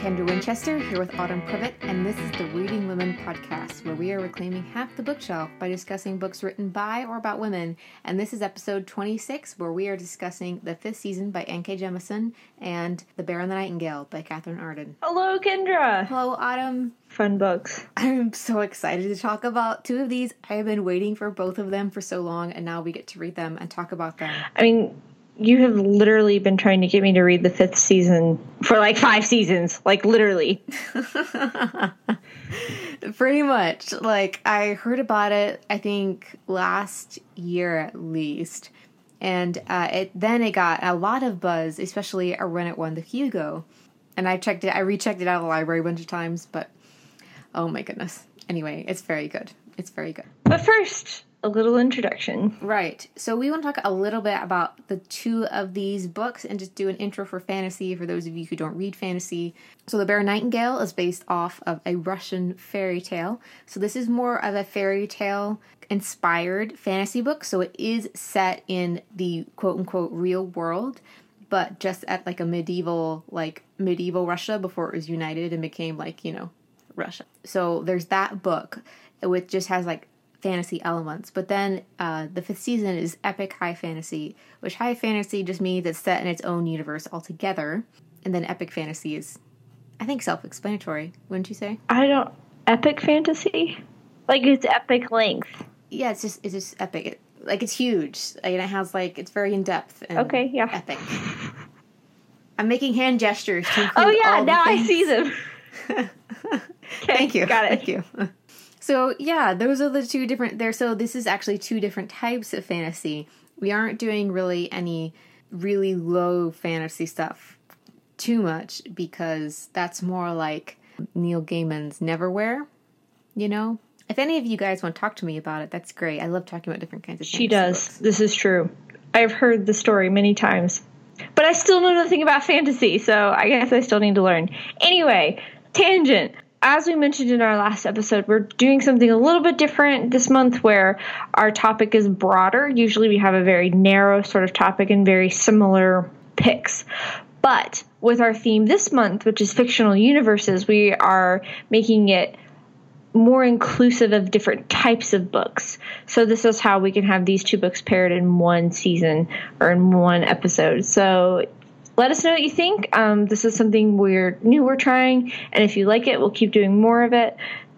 Kendra Winchester here with Autumn Privett, and this is the Reading Women podcast, where we are reclaiming half the bookshelf by discussing books written by or about women. And this is episode 26, where we are discussing the fifth season by N.K. Jemisin and The Bear and the Nightingale by Katherine Arden. Hello, Kendra. Hello, Autumn. Fun books. I'm so excited to talk about two of these. I have been waiting for both of them for so long, and now we get to read them and talk about them. I mean, you have literally been trying to get me to read the fifth season for like five seasons, like literally. Pretty much. Like, I heard about it, I think, last year at least. And uh, it then it got a lot of buzz, especially when it won the Hugo. And I checked it, I rechecked it out of the library a bunch of times, but oh my goodness. Anyway, it's very good. It's very good. But first, a little introduction. Right. So we want to talk a little bit about the two of these books and just do an intro for fantasy for those of you who don't read fantasy. So The Bear Nightingale is based off of a Russian fairy tale. So this is more of a fairy tale inspired fantasy book. So it is set in the quote unquote real world, but just at like a medieval like medieval Russia before it was united and became like, you know, Russia. So there's that book which just has like fantasy elements. But then uh, the fifth season is epic high fantasy, which high fantasy just means it's set in its own universe altogether. And then epic fantasy is, I think, self explanatory, wouldn't you say? I don't. Epic fantasy? Like it's epic length. Yeah, it's just it's just epic. It, like it's huge. and it has like it's very in depth. Okay, yeah. Epic. I'm making hand gestures to Oh yeah, now I see them. Thank you. Got it. Thank you. So yeah, those are the two different there. So this is actually two different types of fantasy. We aren't doing really any really low fantasy stuff too much because that's more like Neil Gaiman's Neverwhere. You know, if any of you guys want to talk to me about it, that's great. I love talking about different kinds of. She does. Books. This is true. I've heard the story many times, but I still know nothing about fantasy, so I guess I still need to learn. Anyway, tangent as we mentioned in our last episode, we're doing something a little bit different this month where our topic is broader. Usually we have a very narrow sort of topic and very similar picks. But with our theme this month, which is fictional universes, we are making it more inclusive of different types of books. So this is how we can have these two books paired in one season or in one episode. So let us know what you think. Um, this is something we're new we're trying, and if you like it, we'll keep doing more of it.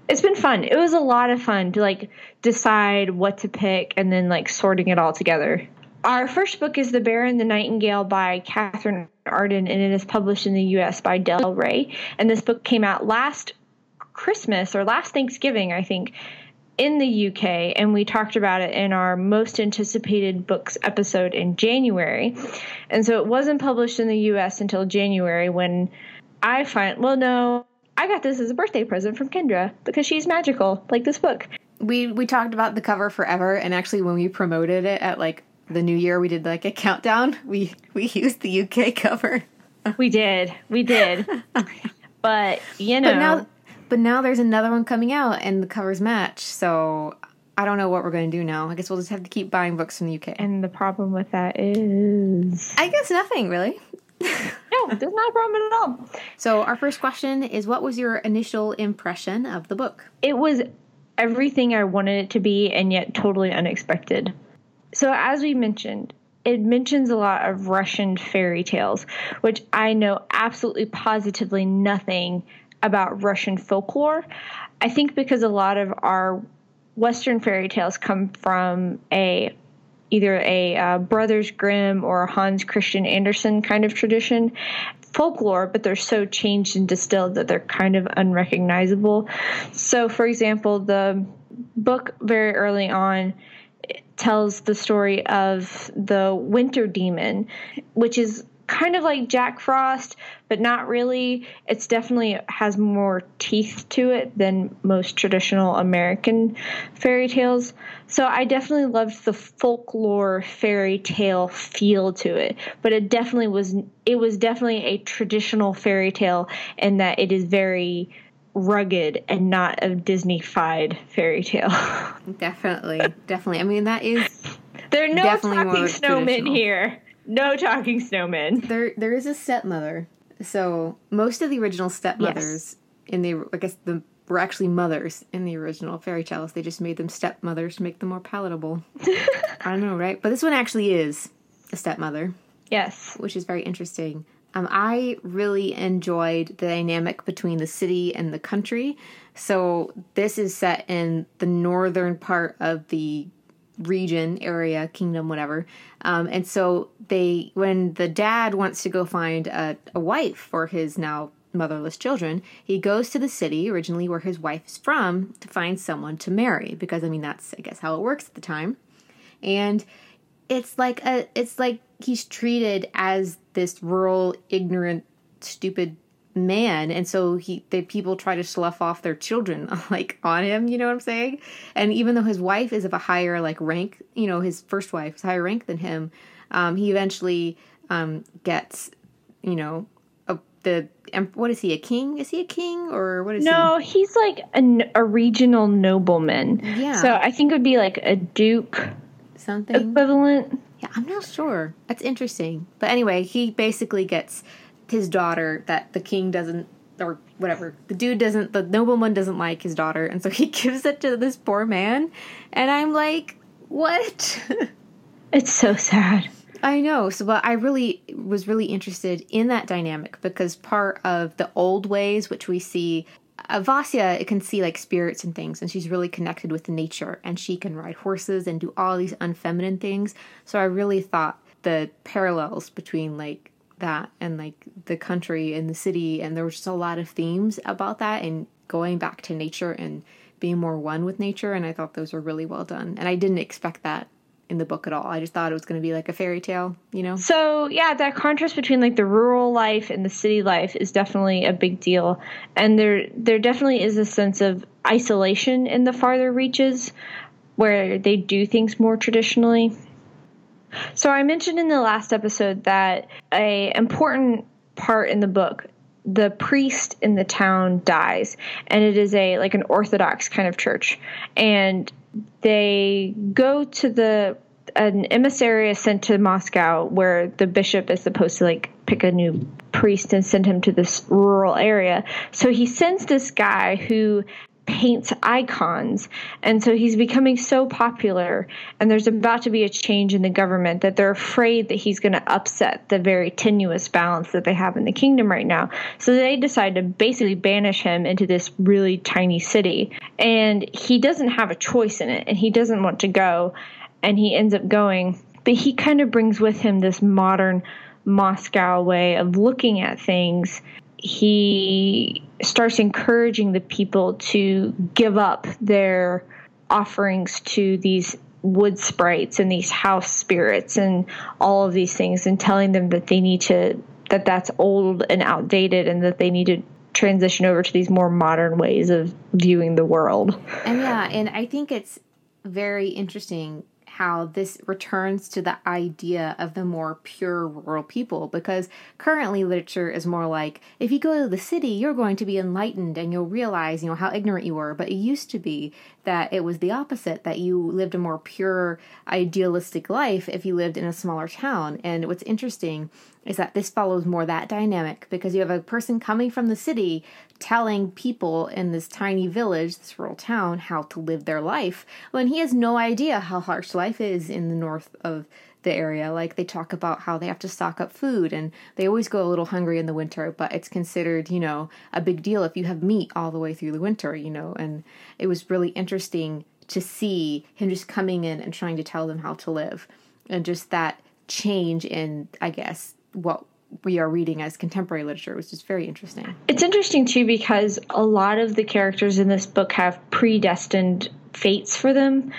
It's been fun. It was a lot of fun to like decide what to pick and then like sorting it all together. Our first book is The Bear and the Nightingale by Katherine Arden, and it is published in the U.S. by Del Rey. And this book came out last Christmas or last Thanksgiving, I think in the UK, and we talked about it in our most anticipated books episode in January. And so it wasn't published in the US until January when I find, well, no, I got this as a birthday present from Kendra because she's magical, like this book. We we talked about the cover forever, and actually, when we promoted it at like the new year, we did like a countdown. We we used the UK cover. We did, we did, but you know. But now, but now there's another one coming out and the covers match. So I don't know what we're going to do now. I guess we'll just have to keep buying books from the UK. And the problem with that is. I guess nothing, really. no, there's not a problem at all. So, our first question is What was your initial impression of the book? It was everything I wanted it to be, and yet totally unexpected. So, as we mentioned, it mentions a lot of Russian fairy tales, which I know absolutely positively nothing about Russian folklore. I think because a lot of our Western fairy tales come from a either a uh, Brothers Grimm or Hans Christian Andersen kind of tradition folklore, but they're so changed and distilled that they're kind of unrecognizable. So, for example, the book very early on tells the story of the winter demon, which is kind of like Jack Frost, but not really. It's definitely has more teeth to it than most traditional American fairy tales. So I definitely loved the folklore fairy tale feel to it, but it definitely was it was definitely a traditional fairy tale in that it is very rugged and not a Disney-fied fairy tale. definitely, definitely. I mean, that is there are no talking snowmen here. No talking snowmen. There, there is a stepmother. So most of the original stepmothers in the I guess the were actually mothers in the original fairy tales. They just made them stepmothers to make them more palatable. I don't know, right? But this one actually is a stepmother. Yes. Which is very interesting. Um, I really enjoyed the dynamic between the city and the country. So this is set in the northern part of the region, area, kingdom, whatever. Um, and so they, when the dad wants to go find a, a wife for his now motherless children, he goes to the city originally where his wife is from to find someone to marry because I mean that's I guess how it works at the time. And it's like a it's like he's treated as this rural ignorant stupid man and so he the people try to slough off their children like on him you know what i'm saying and even though his wife is of a higher like rank you know his first wife is higher rank than him um, he eventually um, gets you know the what is he a king? Is he a king or what is no, he? he's like a, a regional nobleman. Yeah. So I think it would be like a duke something equivalent. Yeah, I'm not sure. That's interesting. But anyway, he basically gets his daughter that the king doesn't or whatever. The dude doesn't the nobleman doesn't like his daughter and so he gives it to this poor man and I'm like, "What?" it's so sad. I know. So, but I really was really interested in that dynamic because part of the old ways, which we see, uh, Vasya it can see like spirits and things, and she's really connected with nature, and she can ride horses and do all these unfeminine things. So, I really thought the parallels between like that and like the country and the city, and there was just a lot of themes about that, and going back to nature and being more one with nature. And I thought those were really well done, and I didn't expect that in the book at all. I just thought it was going to be like a fairy tale, you know? So, yeah, that contrast between like the rural life and the city life is definitely a big deal. And there there definitely is a sense of isolation in the farther reaches where they do things more traditionally. So, I mentioned in the last episode that a important part in the book the priest in the town dies and it is a like an orthodox kind of church and they go to the an emissary is sent to Moscow where the bishop is supposed to like pick a new priest and send him to this rural area. So he sends this guy who paints icons. And so he's becoming so popular, and there's about to be a change in the government that they're afraid that he's going to upset the very tenuous balance that they have in the kingdom right now. So they decide to basically banish him into this really tiny city. And he doesn't have a choice in it, and he doesn't want to go, and he ends up going. But he kind of brings with him this modern Moscow way of looking at things he starts encouraging the people to give up their offerings to these wood sprites and these house spirits and all of these things and telling them that they need to that that's old and outdated and that they need to transition over to these more modern ways of viewing the world. And yeah, and I think it's very interesting how this returns to the idea of the more pure rural people because currently literature is more like if you go to the city you're going to be enlightened and you'll realize you know how ignorant you were. But it used to be that it was the opposite that you lived a more pure idealistic life if you lived in a smaller town. And what's interesting is that this follows more that dynamic because you have a person coming from the city telling people in this tiny village, this rural town, how to live their life when he has no idea how harsh life is in the north of the area. Like they talk about how they have to stock up food and they always go a little hungry in the winter, but it's considered, you know, a big deal if you have meat all the way through the winter, you know. And it was really interesting to see him just coming in and trying to tell them how to live and just that change in, I guess, what we are reading as contemporary literature, which is very interesting. It's interesting too because a lot of the characters in this book have predestined fates for them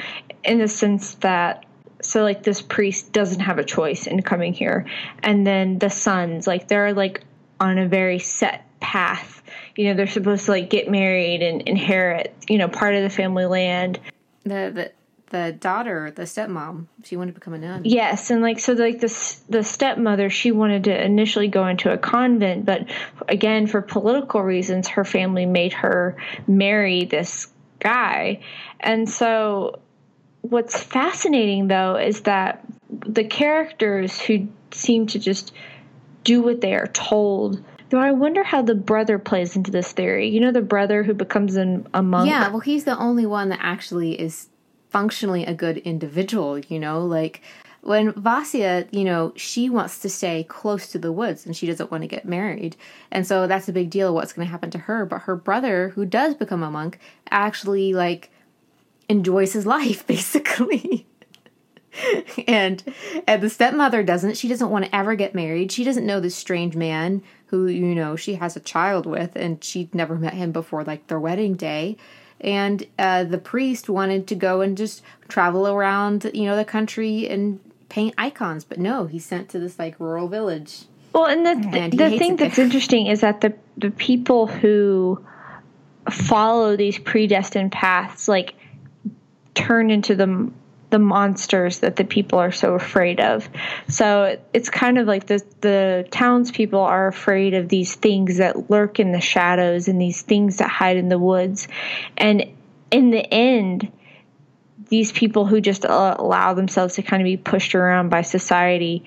in the sense that so like this priest doesn't have a choice in coming here. And then the sons like they're like on a very set path. You know they're supposed to like get married and inherit you know part of the family land. The the the daughter, the stepmom, she wanted to become a nun. Yes, and like so, like the the stepmother, she wanted to initially go into a convent, but again, for political reasons, her family made her marry this guy, and so what's fascinating though is that the characters who seem to just do what they are told Though I wonder how the brother plays into this theory. You know, the brother who becomes an, a monk. Yeah, well, he's the only one that actually is functionally a good individual. You know, like when Vasya, you know, she wants to stay close to the woods and she doesn't want to get married. And so that's a big deal what's going to happen to her. But her brother, who does become a monk, actually like enjoys his life basically. and and the stepmother doesn't. She doesn't want to ever get married. She doesn't know this strange man who, you know, she has a child with and she'd never met him before like their wedding day and uh, the priest wanted to go and just travel around you know the country and paint icons, but no, he's sent to this like rural village. Well, and the and the thing that's interesting is that the the people who follow these predestined paths like turn into the the monsters that the people are so afraid of. So it's kind of like the the townspeople are afraid of these things that lurk in the shadows and these things that hide in the woods, and in the end these people who just allow themselves to kind of be pushed around by society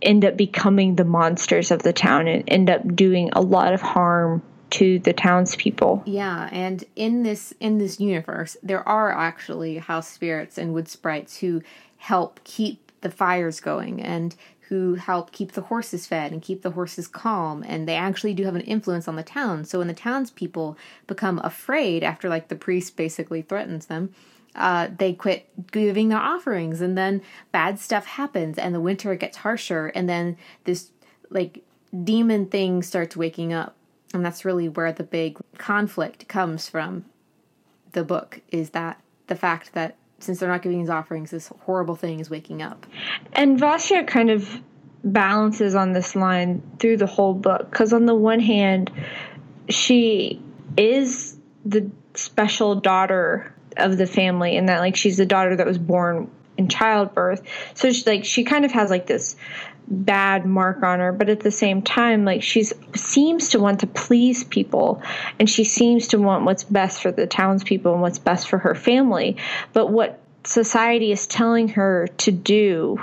end up becoming the monsters of the town and end up doing a lot of harm to the townspeople. Yeah, and in this in this universe, there are actually house spirits and wood sprites who help keep the fires going and who help keep the horses fed and keep the horses calm and they actually do have an influence on the town so when the townspeople become afraid after like the priest basically threatens them uh, they quit giving their offerings and then bad stuff happens and the winter gets harsher and then this like demon thing starts waking up and that's really where the big conflict comes from the book is that the fact that since they're not giving these offerings this horrible thing is waking up. And vasya kind of balances on this line through the whole book because on the one hand she is the special daughter of the family and that like she's the daughter that was born in childbirth. So she's like she kind of has like this bad mark on her but at the same time like she's seems to want to please people and she seems to want what's best for the townspeople and what's best for her family but what society is telling her to do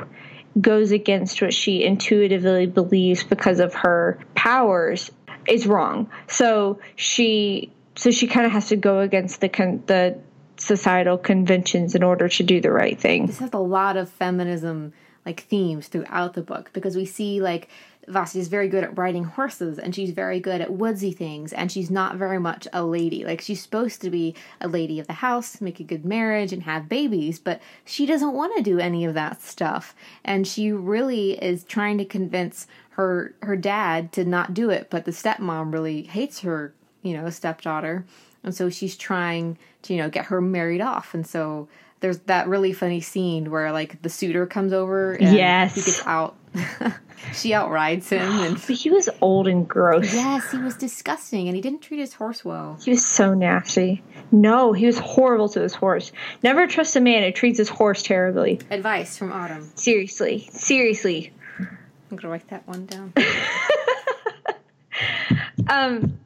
goes against what she intuitively believes because of her powers is wrong so she so she kind of has to go against the con- the societal conventions in order to do the right thing. This has a lot of feminism like themes throughout the book because we see like Vasya is very good at riding horses and she's very good at woodsy things and she's not very much a lady. Like she's supposed to be a lady of the house, make a good marriage and have babies, but she doesn't want to do any of that stuff. And she really is trying to convince her her dad to not do it, but the stepmom really hates her, you know, stepdaughter and so she's trying to you know get her married off and so there's that really funny scene where like the suitor comes over and yes. he gets out she outrides him and but he was old and gross. Yes he was disgusting and he didn't treat his horse well. He was so nasty. No he was horrible to his horse. Never trust a man who treats his horse terribly. Advice from autumn. Seriously. Seriously. I'm gonna write that one down. Um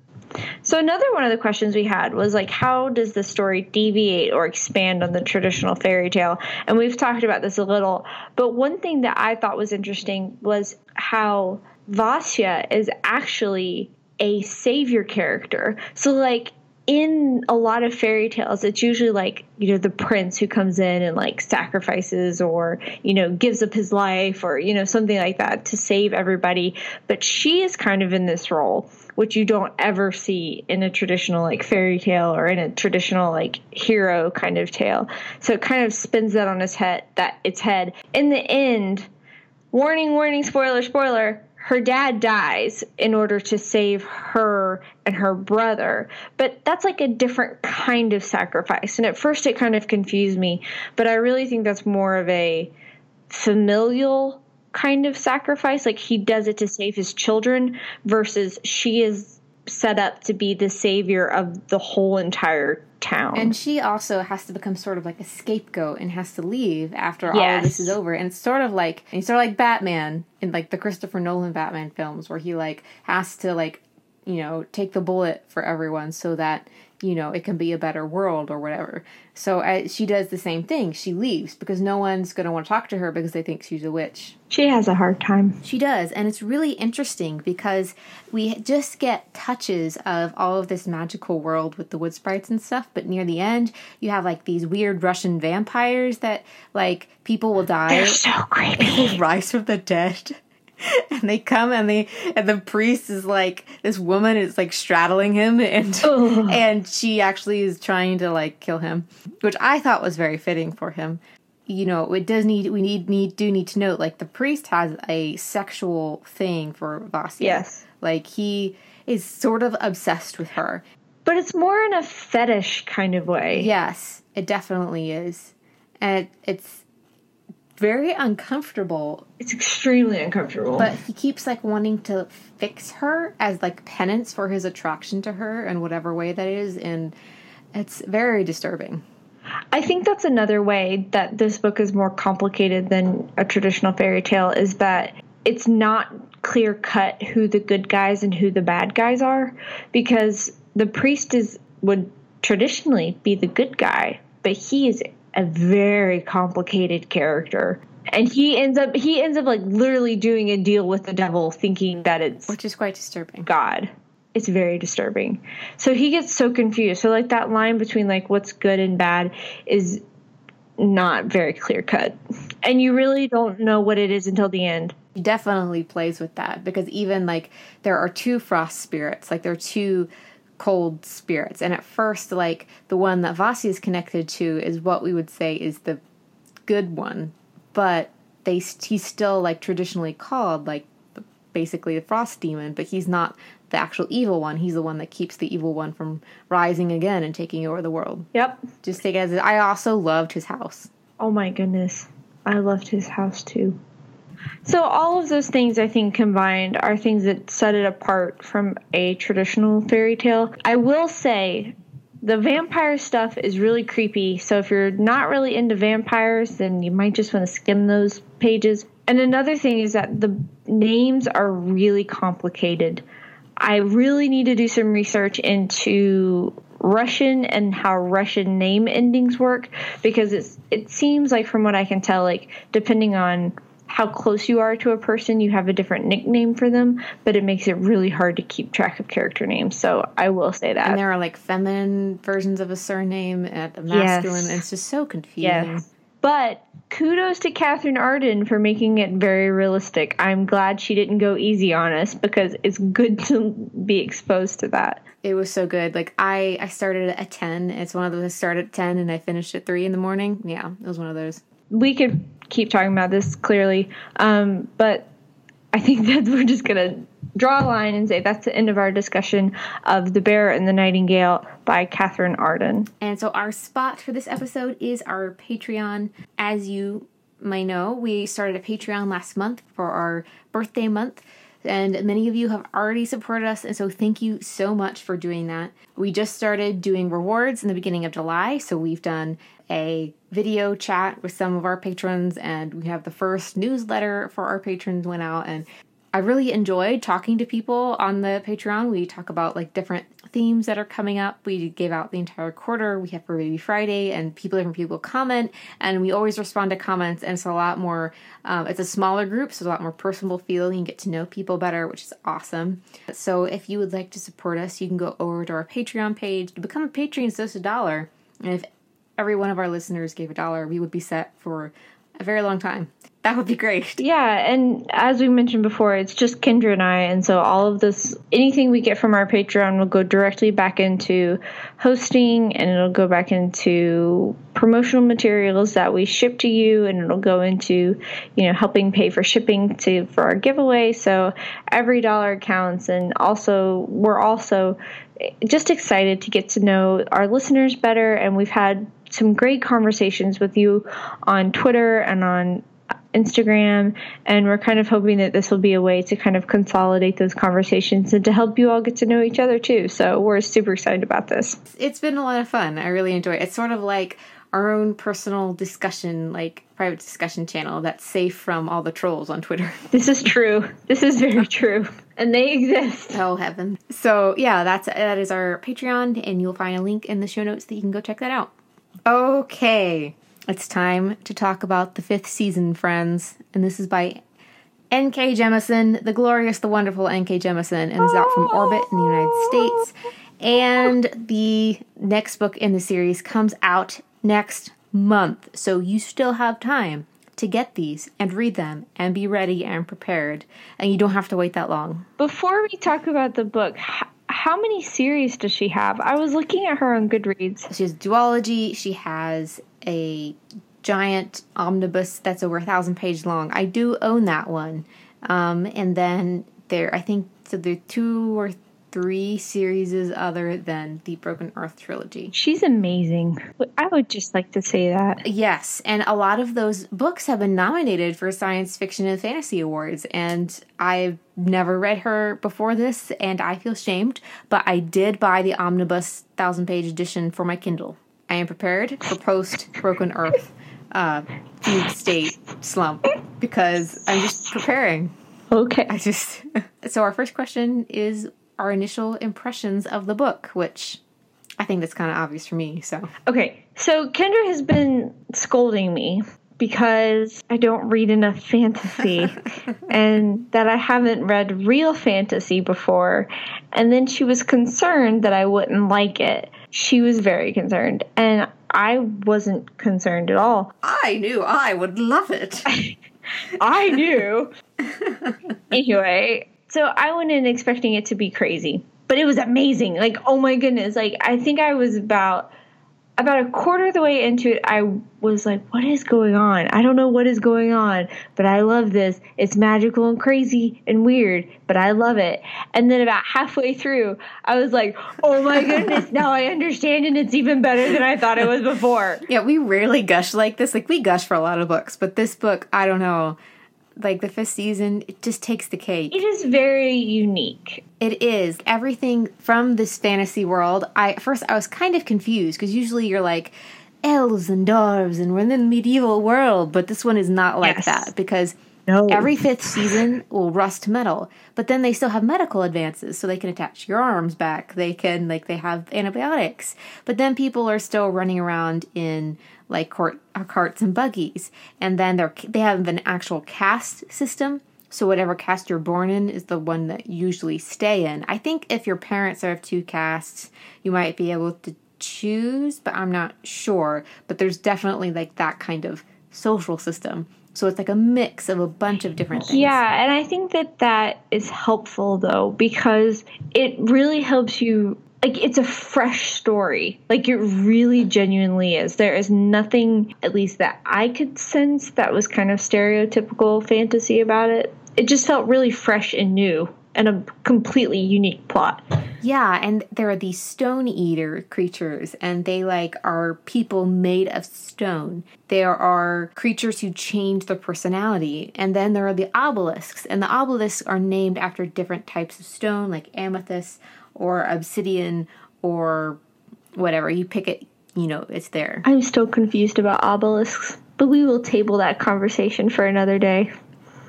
so another one of the questions we had was like, how does the story deviate or expand on the traditional fairy tale? And we've talked about this a little, but one thing that I thought was interesting was how Vasya is actually a savior character. So like in a lot of fairy tales it's usually like you know the prince who comes in and like sacrifices or you know gives up his life or you know something like that to save everybody but she is kind of in this role which you don't ever see in a traditional like fairy tale or in a traditional like hero kind of tale. So it kind of spins that on its head that its head. In the end, warning, warning, spoiler, spoiler, her dad dies in order to save her and her brother. But that's like a different kind of sacrifice. And at first it kind of confused me, but I really think that's more of a familial kind of sacrifice. Like he does it to save his children versus she is set up to be the savior of the whole entire town. And she also has to become sort of like a scapegoat and has to leave after yes. all of this is over. And it's sort of like it's sort of like Batman in like the Christopher Nolan Batman films where he like has to like you know take the bullet for everyone so that you know, it can be a better world or whatever. So uh, she does the same thing. She leaves because no one's going to want to talk to her because they think she's a witch. She has a hard time. She does. And it's really interesting because we just get touches of all of this magical world with the wood sprites and stuff. But near the end, you have like these weird Russian vampires that like people will die. They're so creepy. rise from the dead. and they come and they and the priest is like this woman is like straddling him and Ugh. and she actually is trying to like kill him which i thought was very fitting for him you know it does need we need need do need to note like the priest has a sexual thing for Vasya. Yes. like he is sort of obsessed with her But it's more in a fetish kind of way. yes it definitely is and it, it's very uncomfortable It's extremely uncomfortable. But he keeps like wanting to fix her as like penance for his attraction to her in whatever way that is, and it's very disturbing. I think that's another way that this book is more complicated than a traditional fairy tale is that it's not clear cut who the good guys and who the bad guys are because the priest is would traditionally be the good guy, but he is a very complicated character. And he ends up he ends up like literally doing a deal with the devil thinking that it's Which is quite disturbing. God. It's very disturbing. So he gets so confused. So like that line between like what's good and bad is not very clear cut. And you really don't know what it is until the end. He definitely plays with that because even like there are two frost spirits, like there are two cold spirits, and at first, like the one that Vasya is connected to is what we would say is the good one, but they he's still like traditionally called like basically the frost demon, but he's not the actual evil one. He's the one that keeps the evil one from rising again and taking over the world. Yep. Just take as I also loved his house. Oh my goodness. I loved his house too. So all of those things I think combined are things that set it apart from a traditional fairy tale. I will say the vampire stuff is really creepy. So if you're not really into vampires, then you might just want to skim those pages. And another thing is that the names are really complicated. I really need to do some research into Russian and how Russian name endings work because it's it seems like from what I can tell like depending on how close you are to a person you have a different nickname for them but it makes it really hard to keep track of character names so I will say that And there are like feminine versions of a surname and a masculine. Yes. and It's just so confusing. Yes. But kudos to Katherine Arden for making it very realistic. I'm glad she didn't go easy on us because it's good to be exposed to that. It was so good. Like I, I started at ten. It's one of those I started at ten and I finished at three in the morning. Yeah, it was one of those. We could keep talking about this clearly, um, but I think that we're just going to draw a line and say that's the end of our discussion of The Bear and the Nightingale by Katherine Arden. And so our spot for this episode is our Patreon. As you may know, we started a Patreon last month for our birthday month. And many of you have already supported us, and so thank you so much for doing that. We just started doing rewards in the beginning of July, so we've done a video chat with some of our patrons, and we have the first newsletter for our patrons went out, and I really enjoyed talking to people on the Patreon. We talk about like different themes that are coming up. We gave out the entire quarter. We have for Baby Friday, and people, different people comment, and we always respond to comments. And it's a lot more. Um, it's a smaller group, so it's a lot more personal feeling. You get to know people better, which is awesome. So if you would like to support us, you can go over to our Patreon page. To become a patron, it's just a dollar, and if every one of our listeners gave a dollar, we would be set for a very long time. That would be great. Yeah, and as we mentioned before, it's just Kendra and I, and so all of this, anything we get from our Patreon will go directly back into hosting, and it'll go back into promotional materials that we ship to you, and it'll go into, you know, helping pay for shipping to for our giveaway. So every dollar counts, and also we're also just excited to get to know our listeners better, and we've had some great conversations with you on Twitter and on Instagram, and we're kind of hoping that this will be a way to kind of consolidate those conversations and to help you all get to know each other too. So we're super excited about this. It's been a lot of fun. I really enjoy it. It's sort of like our own personal discussion, like private discussion channel that's safe from all the trolls on Twitter. This is true. This is very true. And they exist. Oh heaven. So yeah, that's that is our Patreon and you'll find a link in the show notes that you can go check that out. Okay. It's time to talk about the fifth season, friends. And this is by N.K. Jemisin, the glorious, the wonderful N.K. Jemisin, and is out from Orbit in the United States. And the next book in the series comes out next month. So you still have time to get these and read them and be ready and prepared. And you don't have to wait that long. Before we talk about the book, how many series does she have? I was looking at her on Goodreads. She has duology, she has a giant omnibus that's over a thousand pages long. I do own that one. Um, and then there, I think, so there are two or three series other than the Broken Earth trilogy. She's amazing. I would just like to say that. Yes, and a lot of those books have been nominated for science fiction and fantasy awards, and I've never read her before this, and I feel shamed, but I did buy the omnibus thousand page edition for my Kindle. I am prepared for post Broken Earth uh, state slump because I'm just preparing. Okay. I just so our first question is our initial impressions of the book, which I think that's kind of obvious for me. So Okay, so Kendra has been scolding me because I don't read enough fantasy and that I haven't read real fantasy before. And then she was concerned that I wouldn't like it. She was very concerned, and I wasn't concerned at all. I knew I would love it. I knew. anyway, so I went in expecting it to be crazy, but it was amazing. Like, oh my goodness! Like, I think I was about about a quarter of the way into it. I was like, "What is going on? I don't know what is going on, but I love this. It's magical and crazy and weird, but I love it." And then about halfway through, I was like, "Oh my goodness! now I understand, and it's even better than I thought it was before." Yeah, we rarely gush like this. Like we gush for a lot of books, but this book, I don't know. Like the fifth season, it just takes the cake. It is very unique. It is everything from this fantasy world. I first I was kind of confused because usually you're like elves and dwarves and we're in the medieval world, but this one is not like Yes. that because No. every fifth season will rust metal, but then they still have medical advances, so they can attach your arms back. They can like they have antibiotics, but then people are still running around in like uh, carts and buggies, and then they're they have an actual caste system. So whatever caste you're born in is the one that you usually stay in. I think if your parents are of two castes, you might be able to choose, but I'm not sure. But there's definitely like that kind of social system. So it's like a mix of a bunch of different things. Yeah, and I think that that is helpful though because it really helps you like it's a fresh story. Like it really genuinely is. There is nothing at least that I could sense that was kind of stereotypical fantasy about it. It just felt really fresh and new and a completely unique plot. Yeah, and there are these stone eater creatures, and they like are people made of stone. There are creatures who change their personality, and then there are the obelisks, and the obelisks are named after different types of stone, like amethyst or obsidian or whatever. You pick it, you know, it's there. I'm still confused about obelisks, but we will table that conversation for another day.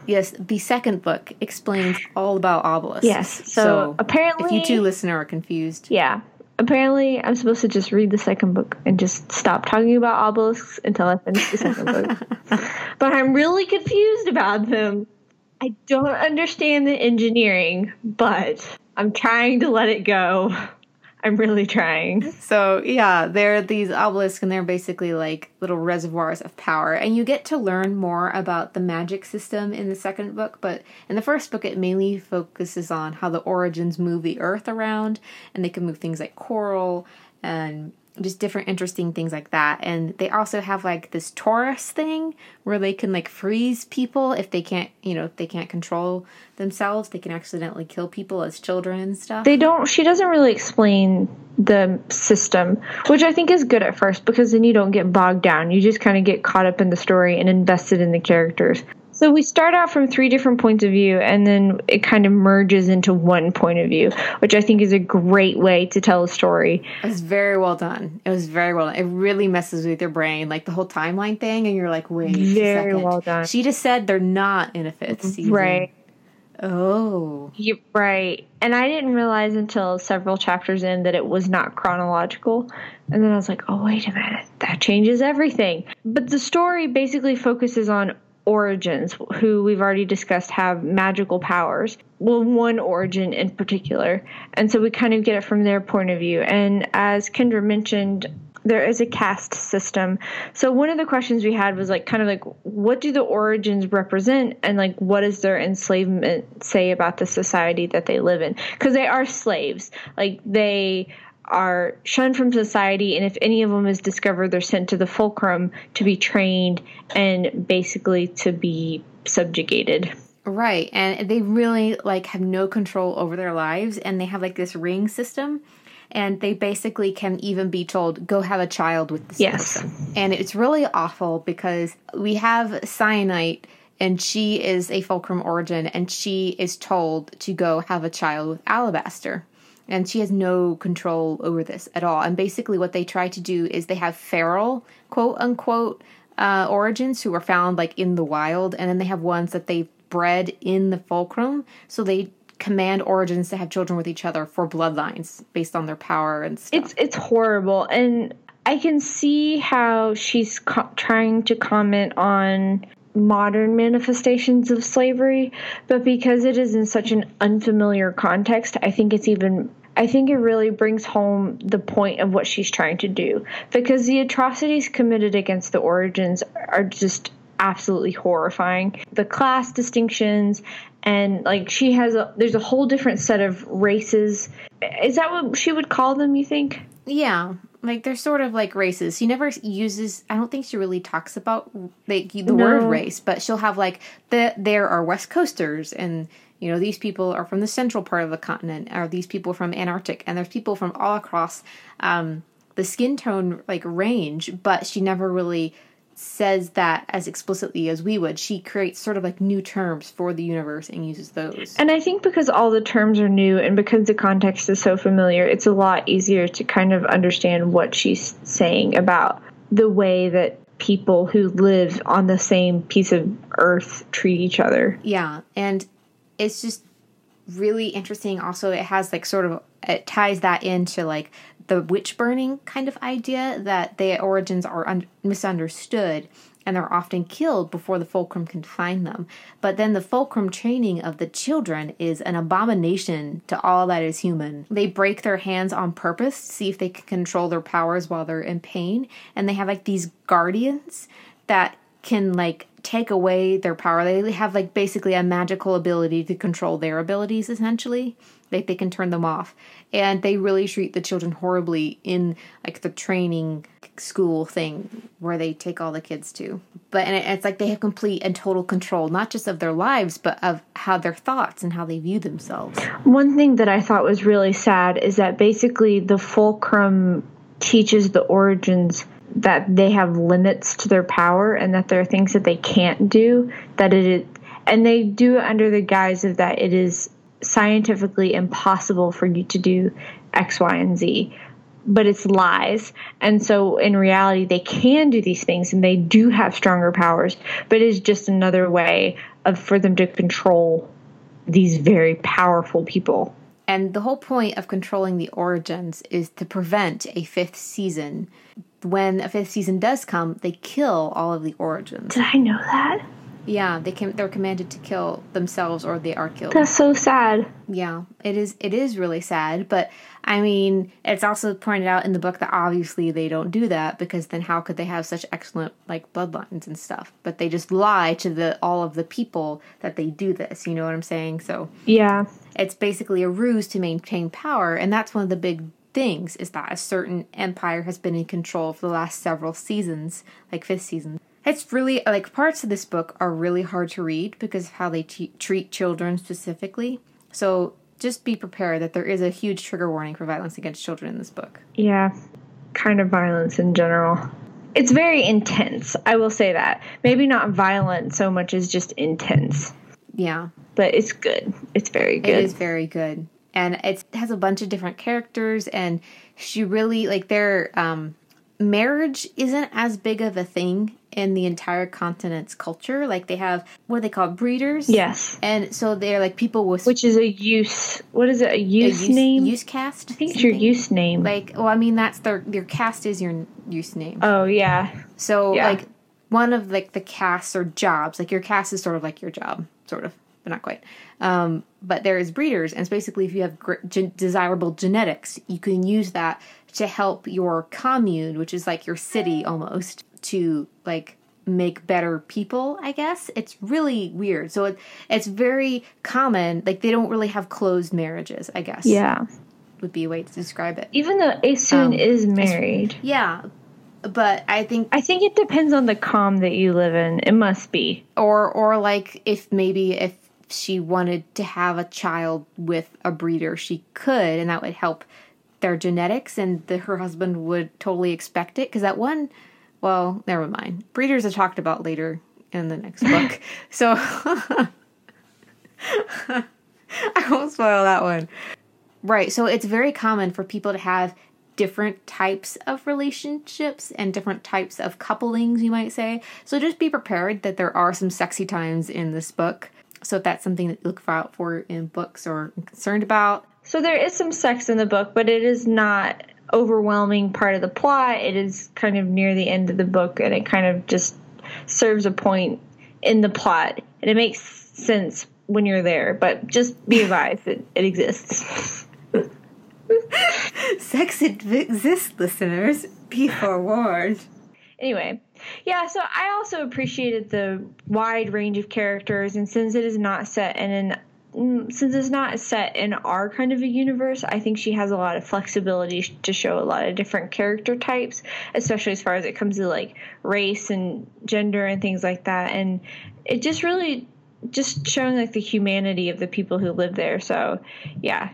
Yes, the second book explains all about obelisks. Yes, so apparently- if you two listener are confused, Yeah. Apparently, I'm supposed to just read the second book and just stop talking about obelisks until I finish the second book. But I'm really confused about them. I don't understand the engineering, but I'm trying to let it go. I'm really trying. So yeah, they're these obelisks, and they're basically like little reservoirs of power. And you get to learn more about the magic system in the second book. But in the first book, it mainly focuses on how the orogenes move the Earth around, and they can move things like coral and just different interesting things like that. And they also have like this torus thing where they can like freeze people if they can't, you know, if they can't control themselves. They can accidentally kill people as children and stuff. They don't, she doesn't really explain the system, which I think is good at first because then you don't get bogged down. You just kind of get caught up in the story and invested in the characters. So we start out from three different points of view, and then it kind of merges into one point of view, which I think is a great way to tell a story. It was very well done. It was very well done. It really messes with your brain, like the whole timeline thing, and you're like, wait, very well done. She just said they're not in a fifth season, right? Oh, right. And I didn't realize until several chapters in that it was not chronological. And then I was like, oh, wait a minute, that changes everything. But the story basically focuses on orogenes, who we've already discussed have magical powers. Well, one orogene in particular. And so we kind of get it from their point of view. And as Kendra mentioned, there is a caste system. So one of the questions we had was like kind of like what do the orogenes represent and like what does their enslavement say about the society that they live in? Cuz they are slaves. Like they are shunned from society, and if any of them is discovered, they're sent to the fulcrum to be trained and basically to be subjugated. Right, and they really like have no control over their lives, and they have like this ring system, and they basically can even be told go have a child with this yes. person, and it's really awful because we have Syenite and she is a fulcrum orogene and she is told to go have a child with alabaster and she has no control over this at all. And basically, what they try to do is they have feral, quote unquote, uh, orogenes who are found like in the wild, and then they have ones that they've bred in the fulcrum. So they command orogenes to have children with each other for bloodlines based on their power and stuff. It's it's horrible, and I can see how she's co- trying to comment on modern manifestations of slavery, but because it is in such an unfamiliar context, I think it's even I think it really brings home the point of what she's trying to do because the atrocities committed against the orogenes are just absolutely horrifying. The class distinctions and like she has a there's a whole different set of races. Is that what she would call them, you think? Yeah. Like they're sort of like races. She never uses I don't think she really talks about like the no. word race, but she'll have like the there are West Coasters and you know, these people are from the central part of the continent, or these people from Antarctic, and there's people from all across um, the skin tone like range, but she never really says that as explicitly as we would. She creates sort of like new terms for the universe and uses those. And I think because all the terms are new and because the context is so familiar, it's a lot easier to kind of understand what she's saying about the way that people who live on the same piece of earth treat each other. Yeah. And it's just really interesting. Also, it has like sort of it ties that into like the witch burning kind of idea that their orogenes are un- misunderstood and they're often killed before the fulcrum can find them. But then the fulcrum training of the children is an abomination to all that is human. They break their hands on purpose to see if they can control their powers while they're in pain, and they have like these guardians that can like take away their power. They have like basically a magical ability to control their abilities essentially. Like they can turn them off. And they really treat the children horribly in like the training school thing where they take all the kids to. But and it's like they have complete and total control not just of their lives but of how their thoughts and how they view themselves. One thing that I thought was really sad is that basically the fulcrum teaches the orogenes that they have limits to their power and that there are things that they can't do that it is, and they do it under the guise of that it is scientifically impossible for you to do x y and z. But it's lies. And so in reality they can do these things and they do have stronger powers but it's just another way of for them to control these very powerful people. And the whole point of controlling the orogenes is to prevent a fifth season when a fifth season does come, they kill all of the orogenes. Did I know that? Yeah, they can. They're commanded to kill themselves, or they are killed. That's so sad. Yeah, it is. It is really sad. But I mean, it's also pointed out in the book that obviously they don't do that because then how could they have such excellent like bloodlines and stuff? But they just lie to the all of the people that they do this. You know what I'm saying? So yeah, it's basically a ruse to maintain power, and that's one of the big things is that a certain empire has been in control for the last several seasons, like fifth season. It's really like parts of this book are really hard to read because of how they t- treat children specifically. So just be prepared that there is a huge trigger warning for violence against children in this book. Yeah, kind of violence in general. it's very intense. I will say that. Maybe not violent so much as just intense. Yeah. But it's good. It's very good. It is very good. And it has a bunch of different characters and she really like their um marriage isn't as big of a thing in the entire continent's culture. Like they have what are they called breeders? Yes. And so they're like people with which is a use. What is it? A use, a use name? Use cast. I think it's your use name. Like, well, I mean that's their your cast is your use name. Oh yeah. So Yeah. like one of like the casts or jobs, like your cast is sort of like your job, sort of, but not quite. Um, but there is breeders, and it's basically if you have gr- gen- desirable genetics, you can use that to help your commune, which is like your city almost, to like make better people. I guess it's really weird. So it, it's very common. Like they don't really have closed marriages. I guess. Yeah. would be a way to describe it. Even though Asun Um, is married. Yeah, but I think I think it depends on the calm that you live in. It must be. or or like if maybe if she wanted to have a child with a breeder she could and that would help their genetics and the, her husband would totally expect it because that one well never mind breeders are talked about later in the next book so i won't spoil that one right so it's very common for people to have different types of relationships and different types of couplings, you might say. So just be prepared that there are some sexy times in this book. So if that's something that you look out for in books or concerned about, So there is some sex in the book, but it is not overwhelming part of the plot. It is kind of near the end of the book and it kind of just serves a point in the plot. And it makes sense when you're there, but just be advised it, it exists. sex exists, listeners. Be forewarned. anyway, yeah, so I also appreciated the wide range of characters, and since it is not set in an mm, since it's not set in our kind of a universe, I think she has a lot of flexibility to show a lot of different character types, especially as far as it comes to like race and gender and things like that. And it just really just showing like the humanity of the people who live there. So, yeah,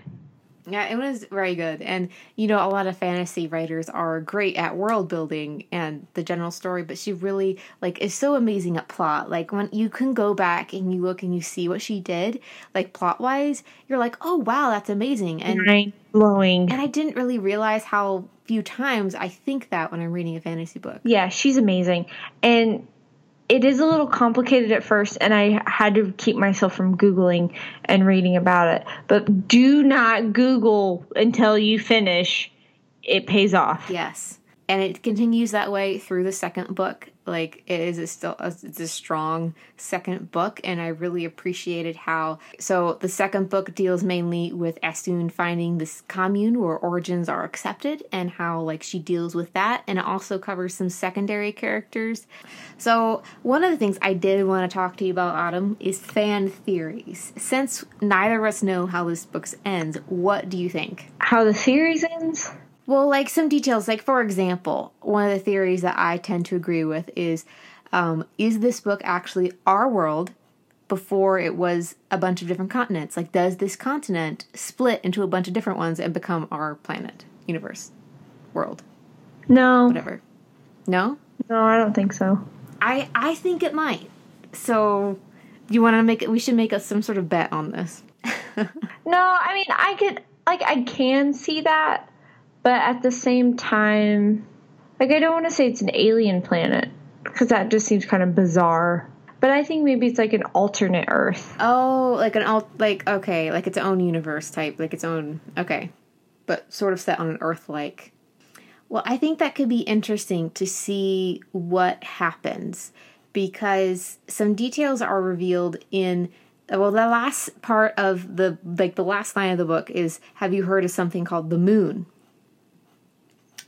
Yeah, it was very good. And, you know, a lot of fantasy writers are great at world building and the general story, but she really, like, is so amazing at plot. Like, when you can go back and you look and you see what she did, like, plot wise, you're like, oh, wow, that's amazing. And, mind blowing. and I didn't really realize how few times I think that when I'm reading a fantasy book. Yeah, she's amazing. And it is a little complicated at first, and I had to keep myself from Googling and reading about it. But do not Google until you finish, it pays off. Yes. And it continues that way through the second book. Like it is a still a, it's a strong second book, and I really appreciated how. So the second book deals mainly with Essun finding this commune where orogenes are accepted, and how like she deals with that, and it also covers some secondary characters. So one of the things I did want to talk to you about, Autumn, is fan theories. Since neither of us know how this book ends, what do you think? How the series ends? Well, like some details, like for example, one of the theories that I tend to agree with is um, is this book actually our world before it was a bunch of different continents? Like, does this continent split into a bunch of different ones and become our planet, universe, world, No, whatever? No? no, I don't think so. I, I think it might. So, you want to make it, we should make us some sort of bet on this. No, I mean, I could, like, I can see that, but at the same time, like, I don't want to say it's an alien planet because that just seems kind of bizarre. But I think maybe it's like an alternate Earth. Oh, like an alt, like okay, like its own universe type, like its own okay, but sort of set on an Earth like. Well, I think that could be interesting to see what happens because some details are revealed in well the last part of the like the last line of the book is have you heard of something called the moon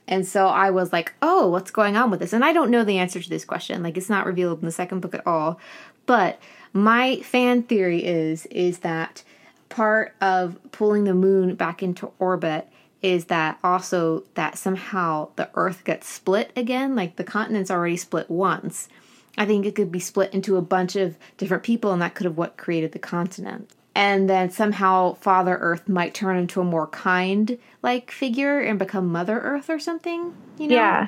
and so I was like, oh, what's going on with this? And I don't know the answer to this question. Like it's not revealed in the second book at all. But my fan theory is is that part of pulling the moon back into orbit is that also that somehow the earth gets split again, like the continent's already split once. I think it could be split into a bunch of different people and that could have what created the continent and then somehow Father Earth might turn into a more kind like figure and become Mother Earth or something. You know? Yeah.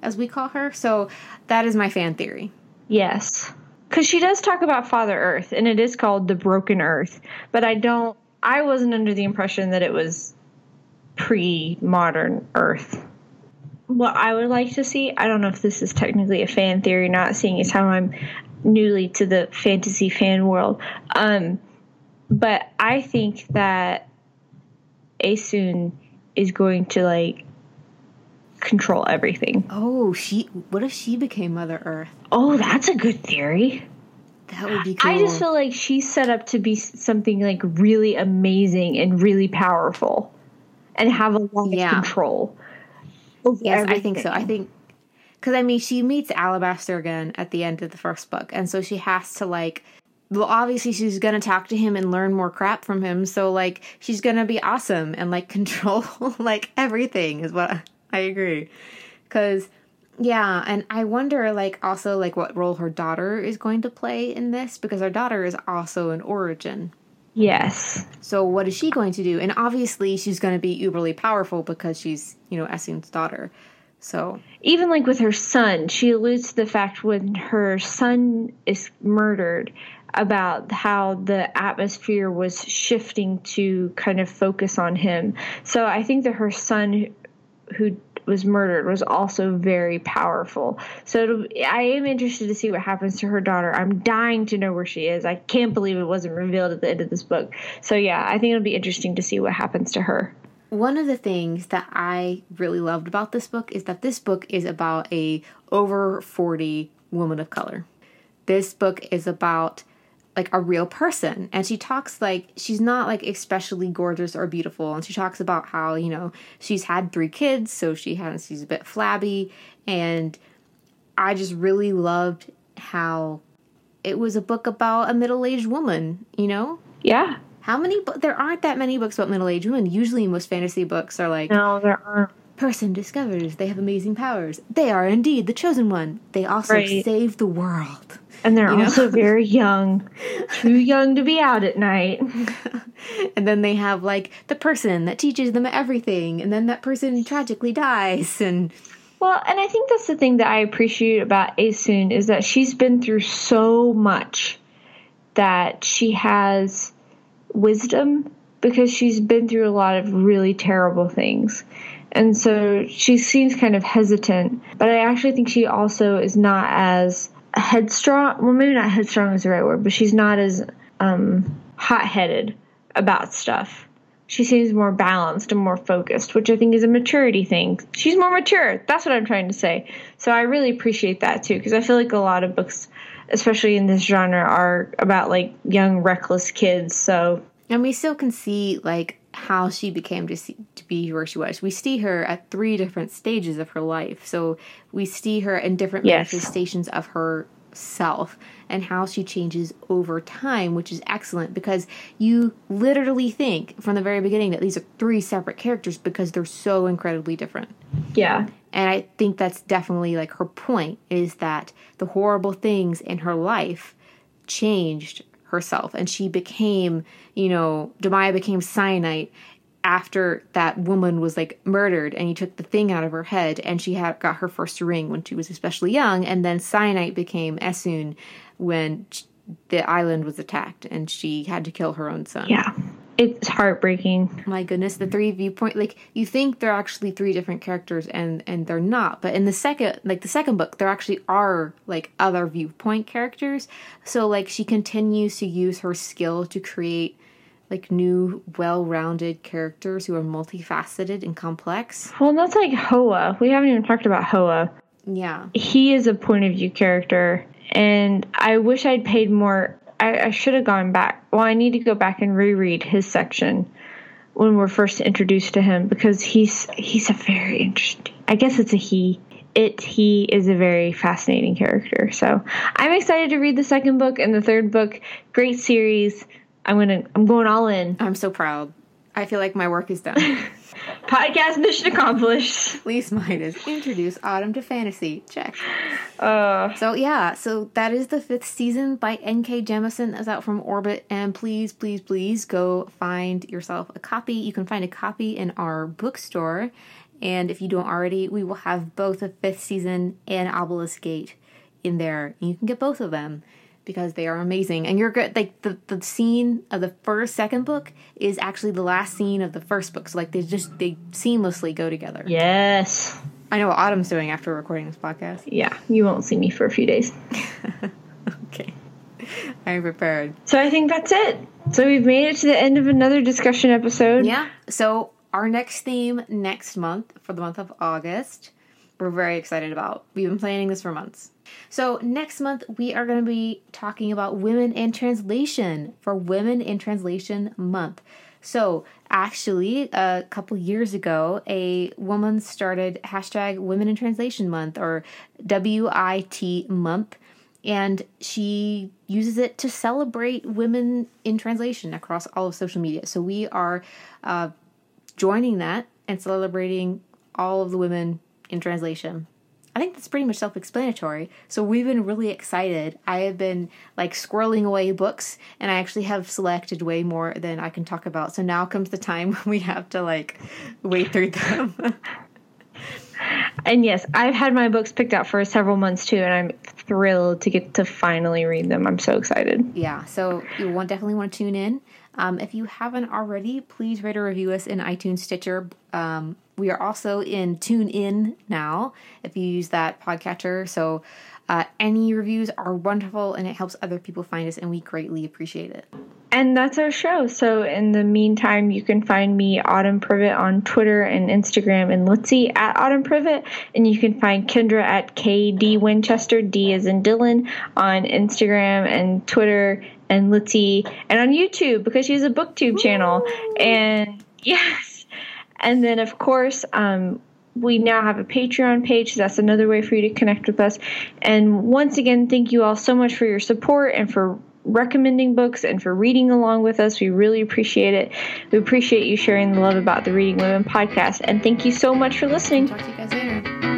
as we call her. So that is my fan theory. Yes. Because she does talk about Father Earth, and it is called the Broken Earth. But I don't, I wasn't under the impression that it was pre modern Earth. What I would like to see, I don't know if this is technically a fan theory, not seeing as how I'm newly to the fantasy fan world. Um, but I think that Essun is going to like control everything. Oh, she. What if she became Mother Earth? Oh, that's a good theory. That would be cool. I just feel like she's set up to be something like really amazing and really powerful and have a lot Yeah. of control. Yes, I think so. I think because I mean, she meets Alabaster again at the end of the first book, and so she has to like. Well, obviously, she's gonna talk to him and learn more crap from him. So, like, she's gonna be awesome and like control like everything. Is what I agree. Because, yeah, and I wonder, like, also like what role her daughter is going to play in this because her daughter is also an orogene. Yes. So what is she going to do? And obviously she's going to be uberly powerful because she's, you know, Essun's daughter. So Even like with her son, she alludes to the fact when her son is murdered about how the atmosphere was shifting to kind of focus on him. So I think that her son who was murdered was also very powerful. So I am interested to see what happens to her daughter. I'm dying to know where she is. I can't believe it wasn't revealed at the end of this book. So yeah, I think it'll be interesting to see what happens to her. one of the things that I really loved about this book is that this book is about a over 40 woman of color. This book is about like a real person. And she talks like she's not like especially gorgeous or beautiful. And she talks about how you know she's had three kids so she has she's a bit flabby. And i just really loved how it was a book about a middle-aged woman you know? Yeah. how many bu- there aren't that many books about middle-aged women. Usually most fantasy books are like No, there aren't. person discovers they have amazing powers. They are indeed the chosen one. They also Right. save the world And they're You know? also very young. Too young to be out at night. and then they have like the person that teaches them everything and then that person tragically dies and Well, and I think that's the thing that I appreciate about Essun is that she's been through so much that she has wisdom because she's been through a lot of really terrible things. And so she seems kind of hesitant, but I actually think she also is not as headstrong. Well, maybe not headstrong is the right word, but she's not as um, hot headed about stuff. She seems more balanced and more focused, which I think is a maturity thing. She's more mature. That's what I'm trying to say. So I really appreciate that too, because I feel like a lot of books, especially in this genre, are about like young, reckless kids. So and we still can see like how she became to see, to be where she was. We see her at three different stages of her life. So we see her in different Yes. manifestations of herself and how she changes over time which is excellent because you literally think from the very beginning that these are three separate characters because they're so incredibly different. Yeah, And I think that's definitely like her point is that the horrible things in her life changed herself and she became, you know, Damaya became Syenite after that woman was like murdered and he took the thing out of her head and she had got her first ring when she was especially young and then Syenite became Essun when sh- the island was attacked and she had to kill her own son. yeah. It's heartbreaking. My goodness, the three viewpoint like you think they're actually three different characters and and they're not. But in the second like the second book, there actually are like other viewpoint characters. So like she continues to use her skill to create like new well-rounded characters who are multifaceted and complex. Well, and that's like Hoa. We haven't even talked about Hoa. Yeah. he is a point of view character and i wish i'd paid more i, I should have gone back. Well i need to go back and reread his section when we're first introduced to him because he's he's a very interesting i guess it's a he. It he is a very fascinating character. So i'm excited to read the second book and the third book. Great series. I'm gonna i'm going all in. I'm so proud. I feel like my work is done. Podcast mission accomplished. Least mine is introduce autumn to fantasy. Check. Uh, So yeah, so that is the fifth season by N.K. Jemisin that's out from Orbit, and please, please, please go find yourself a copy. You can find a copy in our bookstore, and if you don't already, we will have both the fifth season and Obelisk Gate in there, and you can get both of them because they are amazing. And you're good. Like the the scene of the first second book is actually the last scene of the first book, so like they just they seamlessly go together. yes. I know what Autumn's doing after recording this podcast. Yeah, you won't see me for a few days. Okay. I'm prepared. So I think that's it. So we've made it to the end of another discussion episode. Yeah. So our next theme next month for the month of August, we're very excited about. We've been planning this for months. So next month we are going to be talking about women in translation for Women in Translation Month. So actually, a couple years ago, a woman started hashtag Women in Translation Month or WIT Month and she uses it to celebrate women in translation across all of social media. So we are uh, joining that and celebrating all of the women in translation. I think that's pretty much self explanatory. So we've been really excited. I have been like squirreling away books and I actually have selected way more than I can talk about. So now comes the time when we have to like wade through them. And yes, I've had my books picked out for several months too, and I'm thrilled to get to finally read them. I'm so excited. Yeah, so you want definitely want to tune in. Um, if you haven't already, please rate or review us in iTunes, Stitcher. Um, we are also in Tune In now. If you use that podcatcher, so uh, any reviews are wonderful and it helps other people find us, and we greatly appreciate it. And that's our show. So in the meantime, you can find me Autumn Privett on Twitter and Instagram, and Litsy at Autumn Privett, and you can find Kendra at KD Winchester D as in Dylan on Instagram and Twitter and Litsy and on YouTube because she has a BookTube channel. And yes, and then of course. um we now have a Patreon page. So that's another way for you to connect with us. And once again, thank you all so much for your support and for recommending books and for reading along with us. We really appreciate it. We appreciate you sharing the love about the Reading Women podcast. And thank you so much for listening. Talk to you guys later.